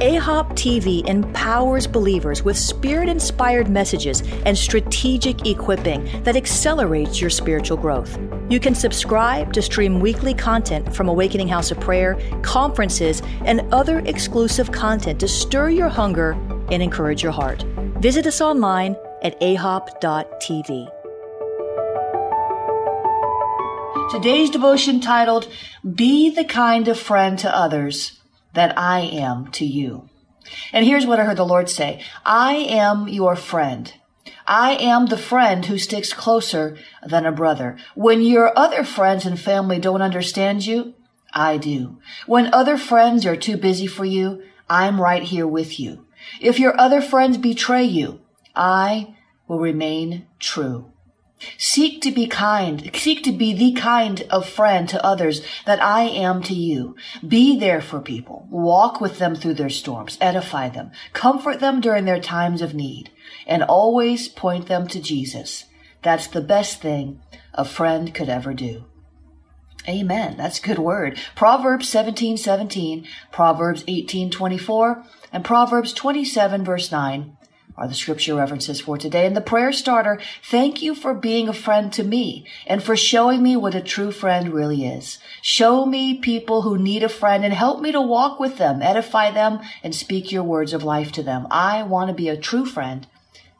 AHOP TV empowers believers with spirit inspired messages and strategic equipping that accelerates your spiritual growth. You can subscribe to stream weekly content from Awakening House of Prayer, conferences, and other exclusive content to stir your hunger and encourage your heart. Visit us online at ahop.tv. Today's devotion titled, Be the Kind of Friend to Others that I am to you. And here's what I heard the Lord say. I am your friend. I am the friend who sticks closer than a brother. When your other friends and family don't understand you, I do. When other friends are too busy for you, I'm right here with you. If your other friends betray you, I will remain true. Seek to be kind. Seek to be the kind of friend to others that I am to you. Be there for people. Walk with them through their storms. Edify them. Comfort them during their times of need. And always point them to Jesus. That's the best thing a friend could ever do. Amen. That's a good word. Proverbs 17, 17, Proverbs 18, 24, and Proverbs 27, verse 9 are the scripture references for today. And the prayer starter, thank you for being a friend to me and for showing me what a true friend really is. Show me people who need a friend and help me to walk with them, edify them, and speak your words of life to them. I want to be a true friend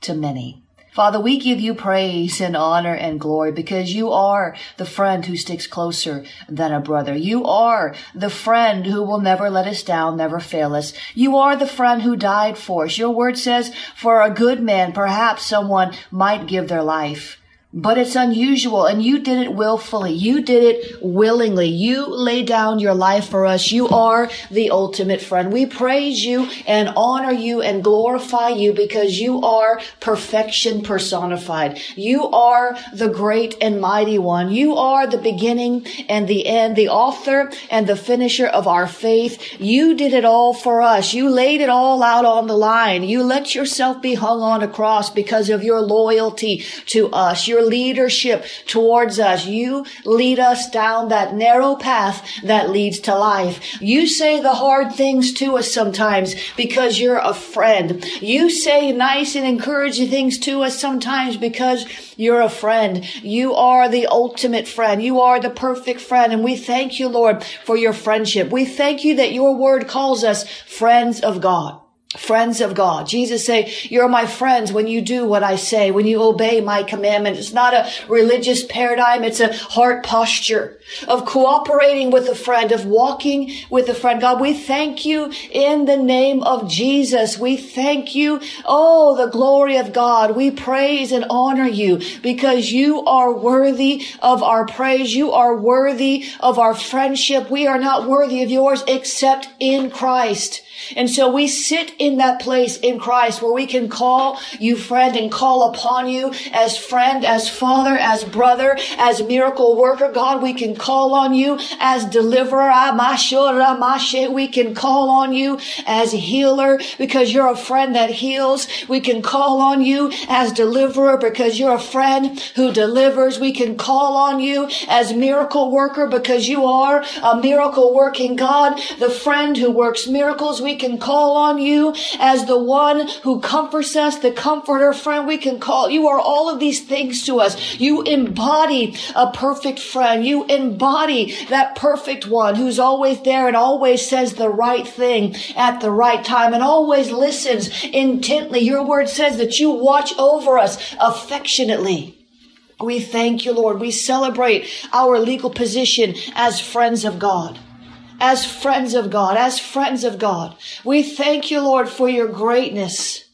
to many. Father, we give you praise and honor and glory because you are the friend who sticks closer than a brother. You are the friend who will never let us down, never fail us. You are the friend who died for us. Your word says for a good man, perhaps someone might give their life. But it's unusual and you did it willfully. You did it willingly. You lay down your life for us. You are the ultimate friend. We praise you and honor you and glorify you because you are perfection personified. You are the great and mighty one. You are the beginning and the end, the author and the finisher of our faith. You did it all for us. You laid it all out on the line. You let yourself be hung on a cross because of your loyalty to us. Your leadership towards us. You lead us down that narrow path that leads to life. You say the hard things to us sometimes because you're a friend. You say nice and encouraging things to us sometimes because you're a friend. You are the ultimate friend. You are the perfect friend. And we thank you, Lord, for your friendship. We thank you that your word calls us friends of God. Friends of God. Jesus say, you're my friends when you do what I say, when you obey my commandment. It's not a religious paradigm. It's a heart posture of cooperating with a friend, of walking with a friend. God, we thank you in the name of Jesus. We thank you. Oh, the glory of God. We praise and honor you because you are worthy of our praise. You are worthy of our friendship. We are not worthy of yours except in Christ. And so we sit in that place in Christ where we can call you friend and call upon you as friend, as father, as brother, as miracle worker. God, we can call on you as deliverer. Ah, we can call on you as healer because you're a friend that heals. We can call on you as deliverer because you're a friend who delivers. We can call on you as miracle worker because you are a miracle working God, the friend who works miracles. We can call on you as the one who comforts us, the comforter friend. We can call you are all of these things to us. You embody a perfect friend. You embody that perfect one who's always there and always says the right thing at the right time and always listens intently. Your word says that you watch over us affectionately. We thank you, Lord. We celebrate our legal position as friends of God as friends of God, as friends of God. We thank you, Lord, for your greatness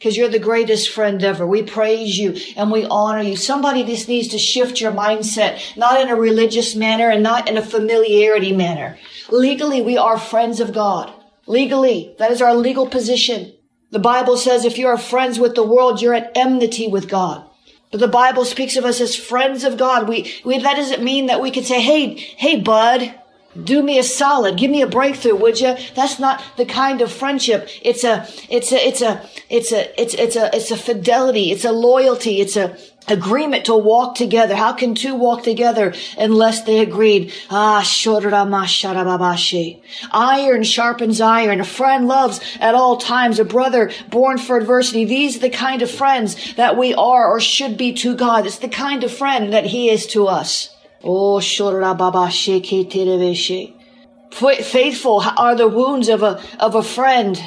because you're the greatest friend ever. We praise you and we honor you. Somebody just needs to shift your mindset, not in a religious manner and not in a familiarity manner. Legally, we are friends of God. Legally, that is our legal position. The Bible says if you are friends with the world, you're at enmity with God. But the Bible speaks of us as friends of God. We, we, that doesn't mean that we could say, hey, hey, bud, do me a solid. Give me a breakthrough, would you? That's not the kind of friendship. It's a, it's a, it's a, it's a, it's, it's a, it's a fidelity. It's a loyalty. It's a agreement to walk together. How can two walk together unless they agreed? Ah, Iron sharpens iron. A friend loves at all times. A brother born for adversity. These are the kind of friends that we are or should be to God. It's the kind of friend that He is to us. Oh, Shora Baba Sheke Faithful are the wounds of a, of a friend.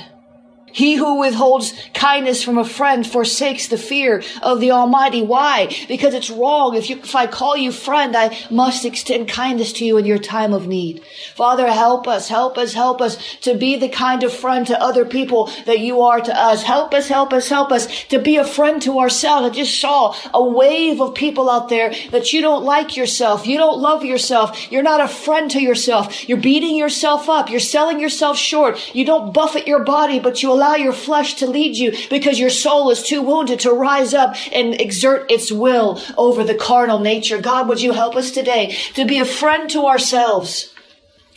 He who withholds kindness from a friend forsakes the fear of the Almighty. Why? Because it's wrong. If you, if I call you friend, I must extend kindness to you in your time of need. Father, help us, help us, help us to be the kind of friend to other people that you are to us. Help us, help us, help us to be a friend to ourselves. I just saw a wave of people out there that you don't like yourself. You don't love yourself. You're not a friend to yourself. You're beating yourself up. You're selling yourself short. You don't buffet your body, but you allow allow your flesh to lead you because your soul is too wounded to rise up and exert its will over the carnal nature. God, would you help us today to be a friend to ourselves?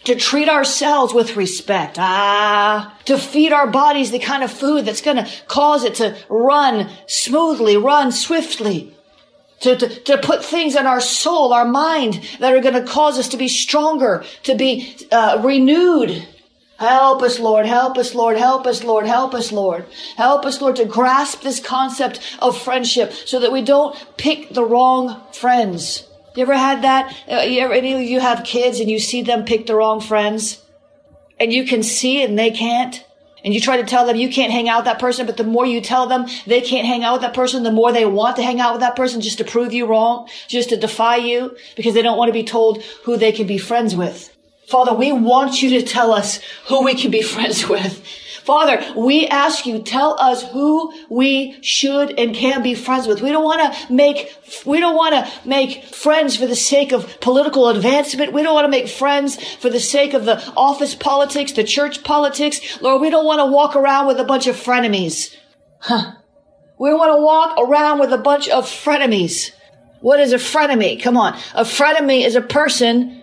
To treat ourselves with respect. Ah, to feed our bodies the kind of food that's going to cause it to run smoothly, run swiftly. To, to, to, put things in our soul, our mind that are going to cause us to be stronger, to be uh, renewed, Help us, Lord. Help us, Lord. Help us, Lord. Help us, Lord. Help us, Lord, to grasp this concept of friendship so that we don't pick the wrong friends. You ever had that? Uh, you ever, any of you have kids and you see them pick the wrong friends? And you can see and they can't? And you try to tell them you can't hang out with that person, but the more you tell them they can't hang out with that person, the more they want to hang out with that person just to prove you wrong, just to defy you, because they don't want to be told who they can be friends with. Father, we want you to tell us who we can be friends with. Father, we ask you, tell us who we should and can be friends with. We don't want to make, we don't want to make friends for the sake of political advancement. We don't want to make friends for the sake of the office politics, the church politics. Lord, we don't want to walk around with a bunch of frenemies. Huh. We want to walk around with a bunch of frenemies. What is a frenemy? Come on. A frenemy is a person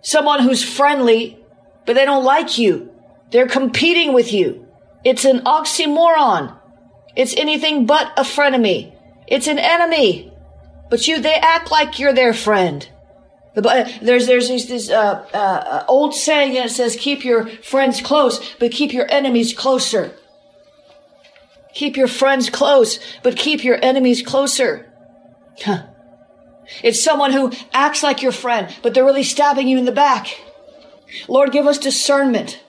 someone who's friendly, but they don't like you. They're competing with you. It's an oxymoron. It's anything but a frenemy. It's an enemy. But you, they act like you're their friend. There's there's this, this uh, uh, old saying that says, "Keep your friends close, but keep your enemies closer." Keep your friends close, but keep your enemies closer. Huh. It's someone who acts like your friend, but they're really stabbing you in the back. Lord, give us discernment.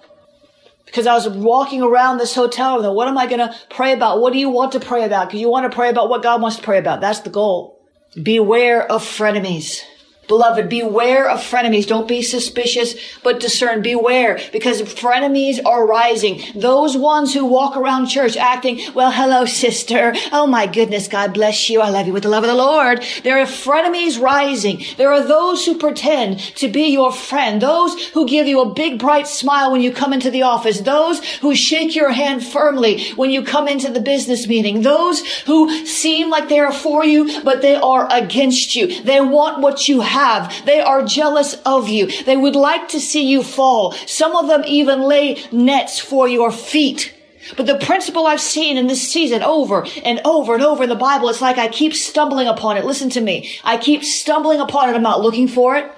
Because I was walking around this hotel and what am I going to pray about? What do you want to pray about? Because you want to pray about what God wants to pray about. That's the goal. Beware of frenemies. Beloved, beware of frenemies. Don't be suspicious, but discern. Beware because frenemies are rising. Those ones who walk around church acting, well, hello, sister. Oh my goodness. God bless you. I love you with the love of the Lord. There are frenemies rising. There are those who pretend to be your friend. Those who give you a big bright smile when you come into the office. Those who shake your hand firmly when you come into the business meeting. Those who seem like they are for you, but they are against you. They want what you have have. They are jealous of you. They would like to see you fall. Some of them even lay nets for your feet. But the principle I've seen in this season over and over and over in the Bible, it's like I keep stumbling upon it. Listen to me. I keep stumbling upon it. I'm not looking for it.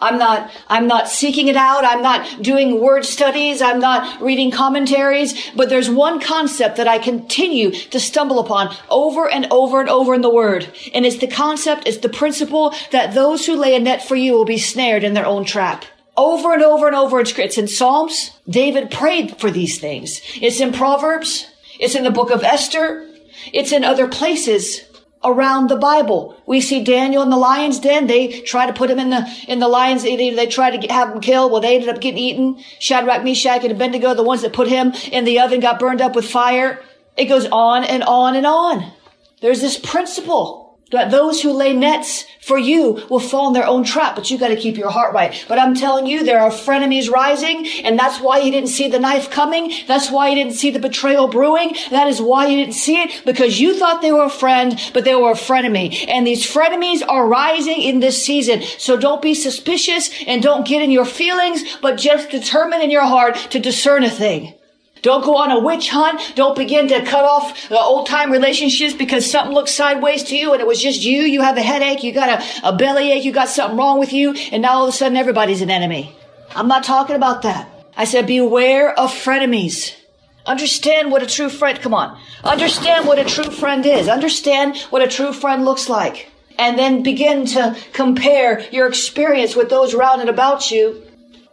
I'm not, I'm not seeking it out. I'm not doing word studies. I'm not reading commentaries. But there's one concept that I continue to stumble upon over and over and over in the word. And it's the concept, it's the principle that those who lay a net for you will be snared in their own trap. Over and over and over. It's in Psalms. David prayed for these things. It's in Proverbs. It's in the book of Esther. It's in other places. Around the Bible. We see Daniel in the lion's den. They try to put him in the, in the lion's, they, try to get, have him killed. Well, they ended up getting eaten. Shadrach, Meshach, and Abednego, the ones that put him in the oven, got burned up with fire. It goes on and on and on. There's this principle that those who lay nets for you will fall in their own trap, but you got to keep your heart right. But I'm telling you, there are frenemies rising, and that's why you didn't see the knife coming. That's why you didn't see the betrayal brewing. That is why you didn't see it, because you thought they were a friend, but they were a frenemy. And these frenemies are rising in this season. So don't be suspicious and don't get in your feelings, but just determine in your heart to discern a thing. Don't go on a witch hunt. Don't begin to cut off uh, the old time relationships because something looks sideways to you and it was just you. You have a headache. You got a, a bellyache. You got something wrong with you. And now all of a sudden everybody's an enemy. I'm not talking about that. I said beware of frenemies. Understand what a true friend, come on. Understand what a true friend is. Understand what a true friend looks like. And then begin to compare your experience with those around and about you.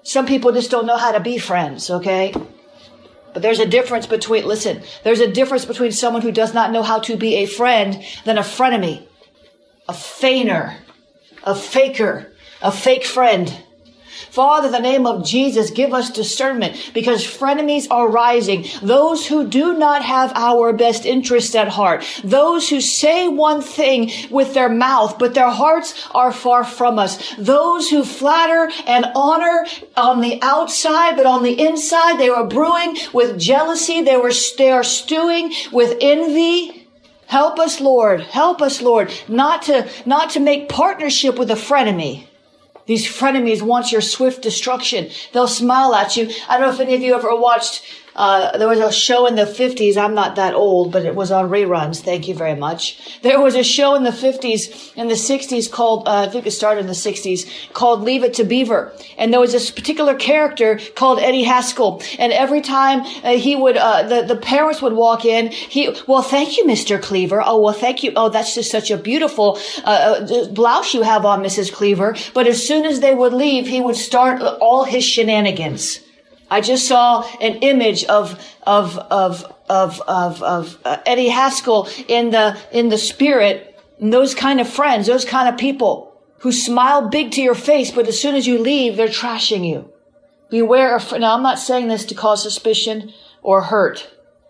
Some people just don't know how to be friends, okay? But there's a difference between, listen, there's a difference between someone who does not know how to be a friend than a frenemy, a feigner, a faker, a fake friend. Father, the name of Jesus, give us discernment because frenemies are rising. Those who do not have our best interest at heart. Those who say one thing with their mouth, but their hearts are far from us. Those who flatter and honor on the outside, but on the inside, they are brewing with jealousy. They were, they are stewing with envy. Help us, Lord. Help us, Lord, not to, not to make partnership with a frenemy. These frenemies want your swift destruction. They'll smile at you. I don't know if any of you ever watched uh, there was a show in the 50s. I'm not that old, but it was on reruns. Thank you very much. There was a show in the 50s and the 60s called, uh, I think it started in the 60s, called Leave It to Beaver. And there was this particular character called Eddie Haskell. And every time uh, he would, uh, the, the parents would walk in, he, well, thank you, Mr. Cleaver. Oh, well, thank you. Oh, that's just such a beautiful uh, blouse you have on, Mrs. Cleaver. But as soon as they would leave, he would start all his shenanigans. I just saw an image of of of of of, of uh, Eddie Haskell in the in the spirit. And those kind of friends, those kind of people who smile big to your face, but as soon as you leave, they're trashing you. Beware of. Now, I'm not saying this to cause suspicion or hurt.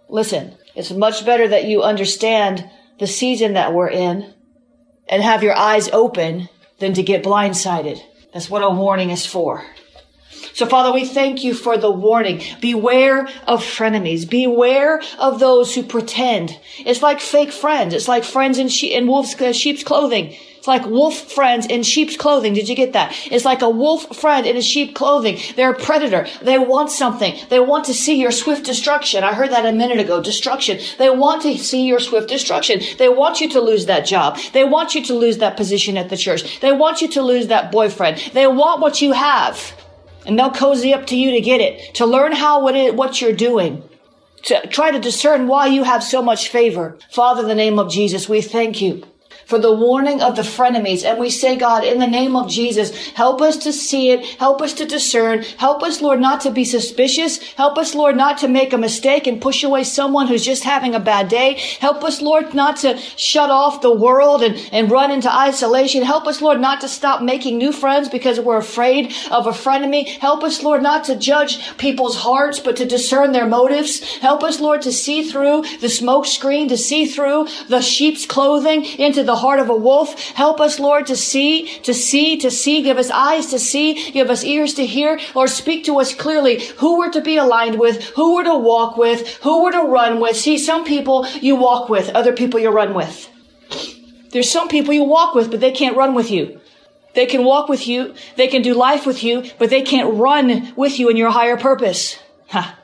Listen, it's much better that you understand the season that we're in and have your eyes open than to get blindsided. That's what a warning is for. So Father, we thank you for the warning. Beware of frenemies. Beware of those who pretend. It's like fake friends. It's like friends in, she- in wolf's, uh, sheep's clothing. It's like wolf friends in sheep's clothing. Did you get that? It's like a wolf friend in a sheep clothing. They're a predator. They want something. They want to see your swift destruction. I heard that a minute ago. Destruction. They want to see your swift destruction. They want you to lose that job. They want you to lose that position at the church. They want you to lose that boyfriend. They want what you have and they'll cozy up to you to get it, to learn how what it, what you're doing, to try to discern why you have so much favor. Father, in the name of Jesus, we thank you for the warning of the frenemies. And we say, God, in the name of Jesus, help us to see it. Help us to discern. Help us, Lord, not to be suspicious. Help us, Lord, not to make a mistake and push away someone who's just having a bad day. Help us, Lord, not to shut off the world and, and run into isolation. Help us, Lord, not to stop making new friends because we're afraid of a frenemy. Help us, Lord, not to judge people's hearts, but to discern their motives. Help us, Lord, to see through the smoke screen, to see through the sheep's clothing into the heart of a wolf. Help us, Lord, to see, to see, to see. Give us eyes to see. Give us ears to hear. Lord, speak to us clearly who we're to be aligned with, who we're to walk with, who we're to run with. See, some people you walk with, other people you run with. There's some people you walk with, but they can't run with you. They can walk with you, they can do life with you, but they can't run with you in your higher purpose. Ha.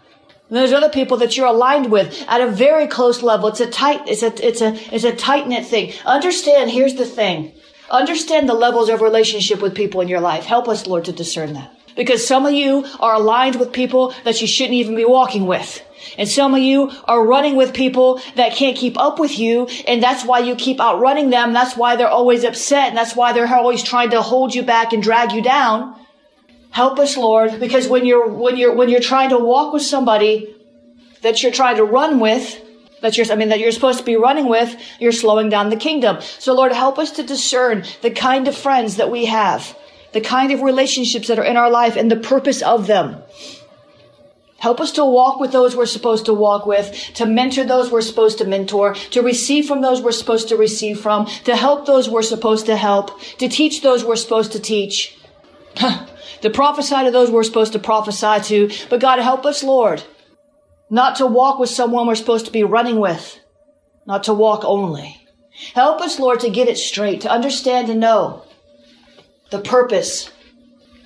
And there's other people that you're aligned with at a very close level. It's a tight, it's a, it's a, it's a tight knit thing. Understand, here's the thing. Understand the levels of relationship with people in your life. Help us, Lord, to discern that. Because some of you are aligned with people that you shouldn't even be walking with. And some of you are running with people that can't keep up with you. And that's why you keep outrunning them. That's why they're always upset. And that's why they're always trying to hold you back and drag you down. Help us, Lord, because when you're, when you're, when you're trying to walk with somebody that you're trying to run with, that you're, I mean, that you're supposed to be running with, you're slowing down the kingdom. So Lord, help us to discern the kind of friends that we have, the kind of relationships that are in our life and the purpose of them. Help us to walk with those we're supposed to walk with, to mentor those we're supposed to mentor, to receive from those we're supposed to receive from, to help those we're supposed to help, to teach those we're supposed to teach, to prophesy to those we're supposed to prophesy to. But God, help us, Lord, not to walk with someone we're supposed to be running with, not to walk only. Help us, Lord, to get it straight, to understand and know the purpose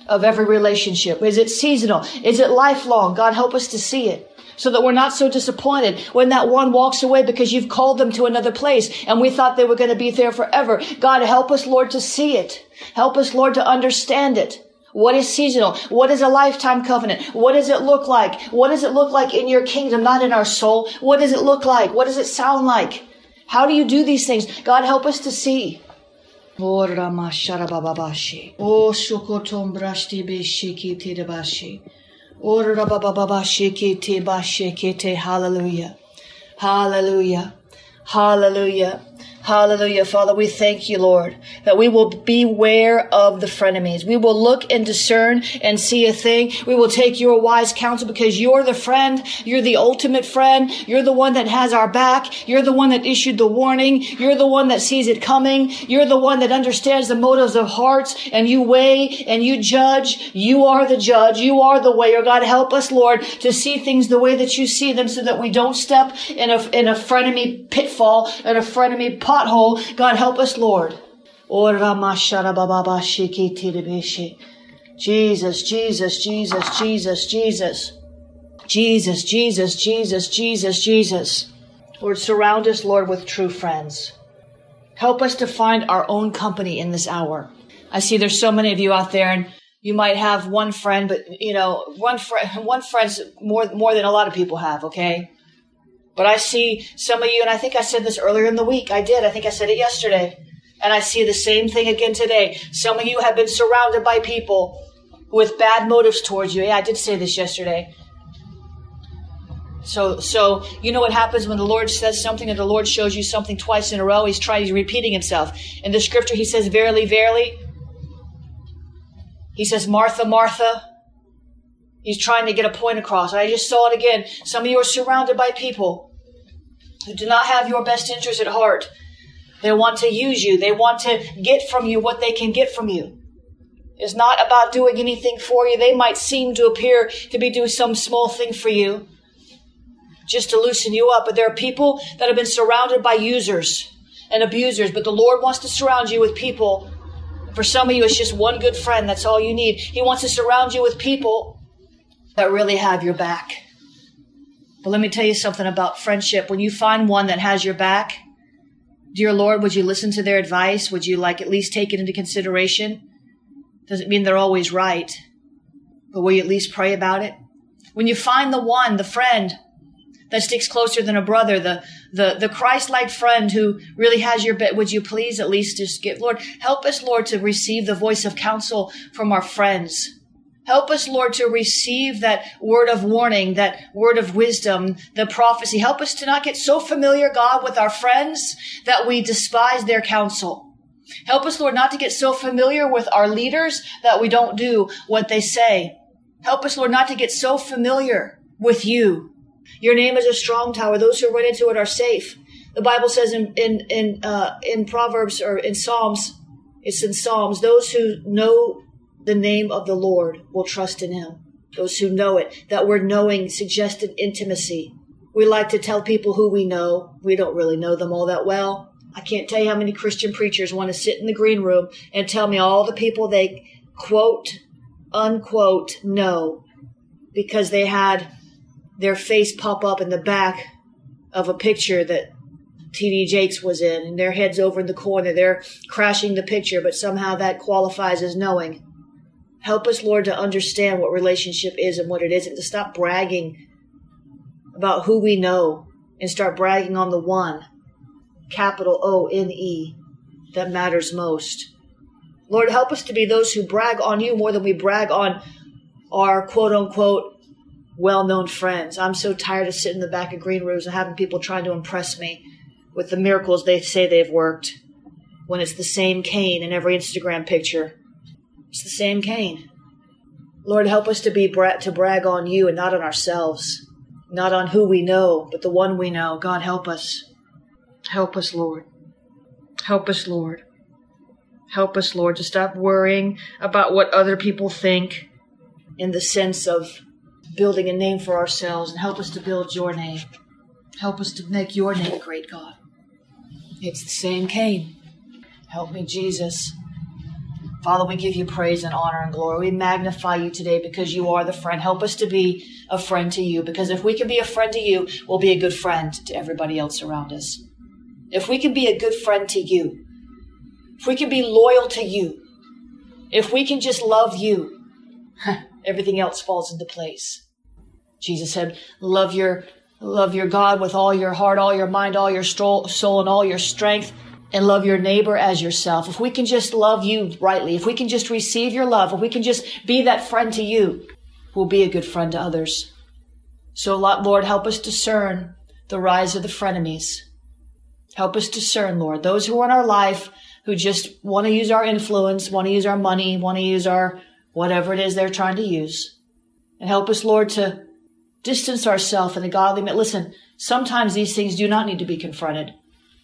of every relationship? Is it seasonal? Is it lifelong? God, help us to see it so that we're not so disappointed when that one walks away because you've called them to another place and we thought they were going to be there forever. God, help us, Lord, to see it. Help us, Lord, to understand it. What is seasonal? What is a lifetime covenant? What does it look like? What does it look like in your kingdom, not in our soul? What does it look like? What does it sound like? How do you do these things? God, help us to see. Mashara bababashi. Brashti be shiki te debashi. Ora bababashi ke te bashi ke te hallelujah. Hallelujah. Hallelujah. Hallelujah. Father, we thank you, Lord, that we will beware of the frenemies. We will look and discern and see a thing. We will take your wise counsel because you're the friend. You're the ultimate friend. You're the one that has our back. You're the one that issued the warning. You're the one that sees it coming. You're the one that understands the motives of hearts and you weigh and you judge. You are the judge. You are the wayer. God, help us, Lord, to see things the way that you see them so that we don't step in a, in a frenemy pitfall and a frenemy pot pothole. God, help us, Lord. Jesus, Jesus, Jesus, Jesus, Jesus. Jesus, Jesus, Jesus, Jesus, Jesus. Lord, surround us, Lord, with true friends. Help us to find our own company in this hour. I see there's so many of you out there and you might have one friend, but you know, one friend, one friend's more, more than a lot of people have, okay? But I see some of you, and I think I said this earlier in the week. I did. I think I said it yesterday. And I see the same thing again today. Some of you have been surrounded by people with bad motives towards you. Yeah, I did say this yesterday. So, so you know what happens when the Lord says something and the Lord shows you something twice in a row? He's trying, he's repeating himself. In the scripture, he says, "Verily, verily." He says, "Martha, Martha." He's trying to get a point across. I just saw it again. Some of you are surrounded by people who do not have your best interest at heart. They want to use you. They want to get from you what they can get from you. It's not about doing anything for you. They might seem to appear to be doing some small thing for you just to loosen you up. But there are people that have been surrounded by users and abusers. But the Lord wants to surround you with people. For some of you, it's just one good friend. That's all you need. He wants to surround you with people that really have your back. But let me tell you something about friendship. When you find one that has your back, dear Lord, would you listen to their advice? Would you like at least take it into consideration? Doesn't mean they're always right, but will you at least pray about it? When you find the one, the friend that sticks closer than a brother, the, the, the Christ-like friend who really has your bit, would you please at least just give, Lord, help us, Lord, to receive the voice of counsel from our friends Help us, Lord, to receive that word of warning, that word of wisdom, the prophecy. Help us to not get so familiar, God, with our friends that we despise their counsel. Help us, Lord, not to get so familiar with our leaders that we don't do what they say. Help us, Lord, not to get so familiar with you. Your name is a strong tower. Those who run into it are safe. The Bible says in, in, in, uh, in Proverbs or in Psalms, it's in Psalms, those who know the name of the Lord will trust in him. Those who know it. That word knowing suggested intimacy. We like to tell people who we know. We don't really know them all that well. I can't tell you how many Christian preachers want to sit in the green room and tell me all the people they quote, unquote, know because they had their face pop up in the back of a picture that TD Jakes was in and their head's over in the corner. They're crashing the picture, but somehow that qualifies as knowing. Help us, Lord, to understand what relationship is and what it isn't, to stop bragging about who we know and start bragging on the one, capital O N E, that matters most. Lord, help us to be those who brag on you more than we brag on our quote unquote well known friends. I'm so tired of sitting in the back of green rooms and having people trying to impress me with the miracles they say they've worked when it's the same cane in every Instagram picture. It's the same cane. Lord, help us to be bra- to brag on you and not on ourselves, not on who we know, but the one we know. God, help us. Help us, Lord. Help us, Lord. Help us, Lord, to stop worrying about what other people think in the sense of building a name for ourselves and help us to build your name. Help us to make your name great, God. It's the same cane. Help me, Jesus. Father, we give you praise and honor and glory. We magnify you today because you are the friend. Help us to be a friend to you because if we can be a friend to you, we'll be a good friend to everybody else around us. If we can be a good friend to you, if we can be loyal to you, if we can just love you, everything else falls into place. Jesus said, love your, love your God with all your heart, all your mind, all your soul, and all your strength, and love your neighbor as yourself. If we can just love you rightly, if we can just receive your love, if we can just be that friend to you, we'll be a good friend to others. So Lord, help us discern the rise of the frenemies. Help us discern, Lord, those who are in our life who just want to use our influence, want to use our money, want to use our whatever it is they're trying to use. And help us, Lord, to distance ourselves in a godly manner. Listen, sometimes these things do not need to be confronted.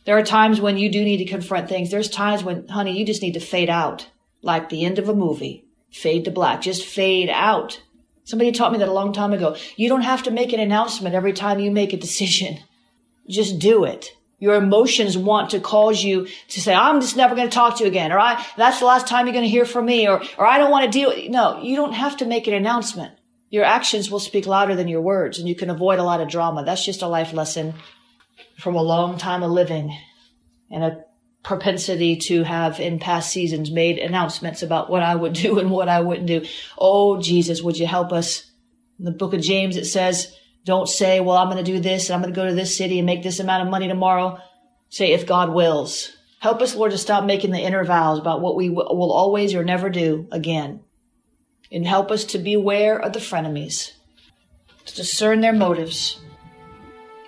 There are times when you do need to confront things. There's times when, honey, you just need to fade out, like the end of a movie. Fade to black. Just fade out. Somebody taught me that a long time ago. You don't have to make an announcement every time you make a decision. Just do it. Your emotions want to cause you to say, I'm just never going to talk to you again, or I, that's the last time you're going to hear from me, or, or I don't want to deal. No, you don't have to make an announcement. Your actions will speak louder than your words and you can avoid a lot of drama. That's just a life lesson from a long time of living and a propensity to have in past seasons made announcements about what I would do and what I wouldn't do. Oh, Jesus, would you help us? In the book of James, it says, don't say, well, I'm going to do this and I'm going to go to this city and make this amount of money tomorrow. Say, if God wills. Help us, Lord, to stop making the inner vows about what we will always or never do again. And help us to beware of the frenemies, to discern their motives.